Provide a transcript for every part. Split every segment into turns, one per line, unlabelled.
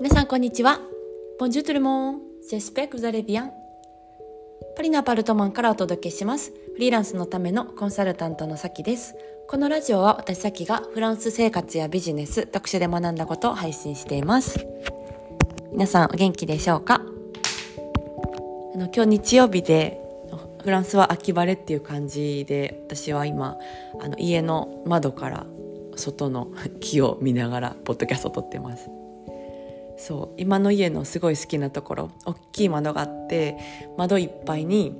皆さんこんにちは。Bonjour tout le monde. J'espère que vous allez bien. パリのアパルトマンからお届けします。フリーランスのためのコンサルタントのさきです。このラジオは私さきがフランス生活やビジネス、読書で学んだことを配信しています。皆さんお元気でしょうか？あの今日日曜日でフランスは秋晴れっていう感じで私は今あの家の窓から外の木を見ながらポッドキャストを撮ってますそう今の家のすごい好きなところ大きい窓があって窓いっぱいに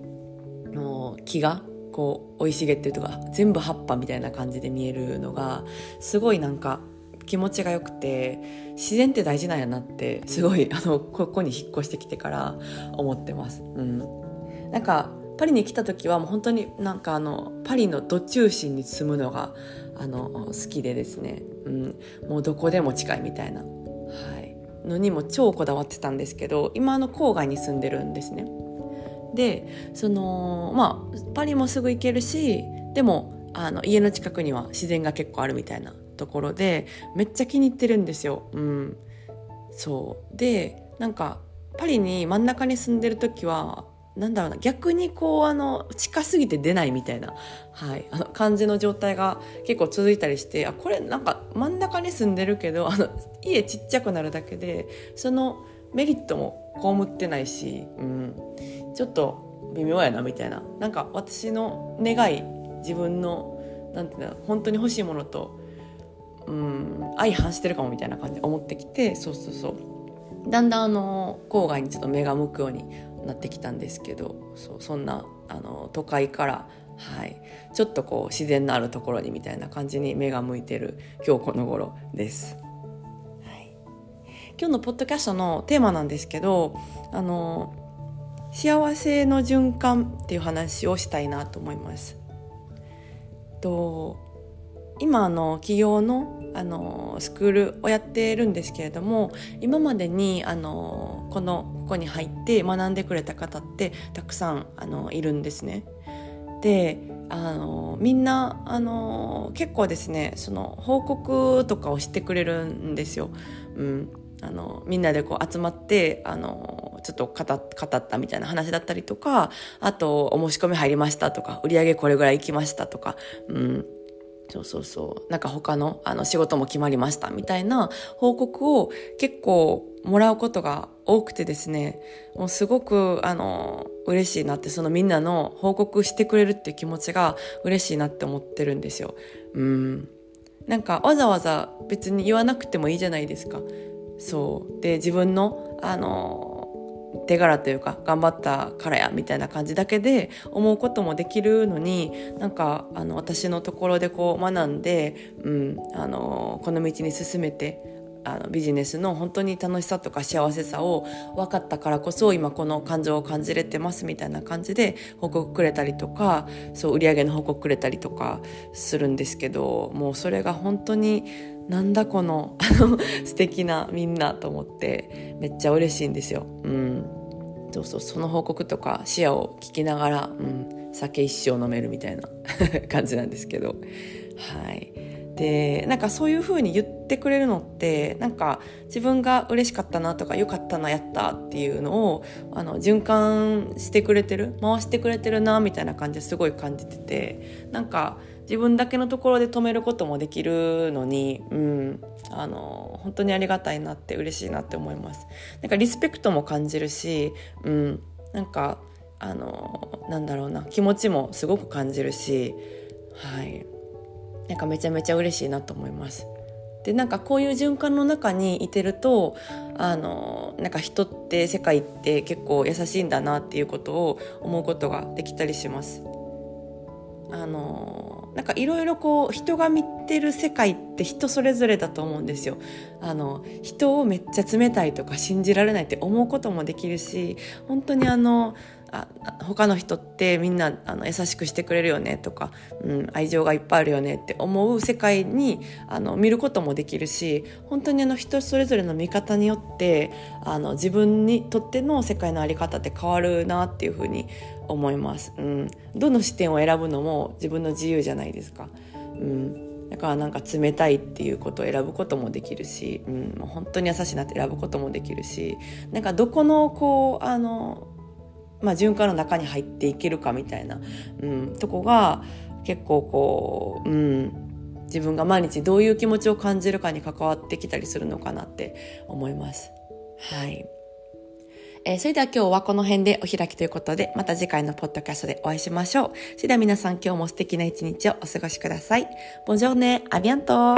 の木がこう生い茂ってるとか全部葉っぱみたいな感じで見えるのがすごいなんか気持ちが良くて自然って大事なんやなってすごいあのここに引っ越してきてから思ってます。うん、なんかパリに来た時はもう本当になんかあのパリのど中心に住むのがあの好きでですね、うん、もうどこでも近いみたいな、はい、のにも超こだわってたんですけど今の郊外に住んでるんですね。でそのまあパリもすぐ行けるしでもあの家の近くには自然が結構あるみたいなところでめっちゃ気に入ってるんですよ。うん、そうでなんかパリに真ん中に住んでる時はなんだろうな逆にこうあの近すぎて出ないみたいな、はい、あの感じの状態が結構続いたりしてあこれなんか真ん中に住んでるけどあの家ちっちゃくなるだけでそのメリットも被ってないし、うん、ちょっと微妙やなみたいな。なんか私の願い自分のなんていうの本当に欲しいものと、うん、相反してるかもみたいな感じで思ってきてそうそうそう。だんだんあの郊外にちょっと目が向くようになってきたんですけどそうそんなあの都会からはい、ちょっとこう自然のあるところにみたいな感じに目が向いてる今日この頃です。はい、今日のポッドキャストのテーマなんですけどあの幸せの循環っていう話をしたいなと思います。と今の企業のあのスクールをやってるんですけれども今までにあのこのここに入って学んでくれた方ってたくさんあのいるんですね。であのみんなあの結構ですねその報告とかをしてくれるんですよ。うん、あのみんなでこう集まってあのちょっと語語ったみたいな話だったりとかあとお申し込み入りましたとか売り上げこれぐらい行きましたとか、うん、そうそうそうなんか他のあの仕事も決まりましたみたいな報告を結構もらうことが多くてですねもうすごくあの嬉しいなってそのみんなの報告してくれるっていう気持ちが嬉しいなって思ってるんですよ。うんなんかわざわざ別に言わなくてもいいじゃないですか。そうで自分のあの手柄というか頑張ったからやみたいな感じだけで思うこともできるのになんかあの私のところでこう学んで、うん、あのこの道に進めてあのビジネスの本当に楽しさとか幸せさを分かったからこそ今この感情を感じれてますみたいな感じで報告くれたりとかそう売り上げの報告くれたりとかするんですけどもうそれが本当になんだこのあの素敵なみんなと思ってめっちゃ嬉しいんですよ。うん、そうそうその報告とか視野を聞きながら、うん、酒一生飲めるみたいな 感じなんですけどはい。でなんかそういう風に言ってくれるのってなんか自分が嬉しかったなとか良かったなやったっていうのをあの循環してくれてる回してくれてるなみたいな感じですごい感じててなんか自分だけのところで止めることもできるのに、うん、あの本当にありがたいなって嬉しいなって思います。なんかリスペクトも感じるし、うん、なんかあのなんだろうな気持ちもすごく感じるし、はい、なんかめちゃめちゃ嬉しいなと思います。でなんかこういう循環の中にいてるとあのなんか人って世界って結構優しいんだなっていうことを思うことができたりします。あのなんかいろいろこう人が見てる世界って人それぞれだと思うんですよ。あの人をめっちゃ冷たいとか信じられないって思うこともできるし本当にあのあ他の人ってみんなあの優しくしてくれるよねとか、うん、愛情がいっぱいあるよねって思う世界にあの見ることもできるし本当にあの人それぞれの見方によってあの自分にとっての世界の在り方って変わるなっていうふうに思います、うん、どの視点を選ぶのも自分の自由じゃないですか、うん、だからなんか冷たいっていうことを選ぶこともできるし、うん、もう本当に優しいなって選ぶこともできるしなんかどこのこうあの、まあ、循環の中に入っていけるかみたいな、うん、とこが結構こう、うん、自分が毎日どういう気持ちを感じるかに関わってきたりするのかなって思います。はい。えー、それでは今日はこの辺でお開きということで、また次回のポッドキャストでお会いしましょう。それでは皆さん今日も素敵な一日をお過ごしください。ボジョーネ、アビアント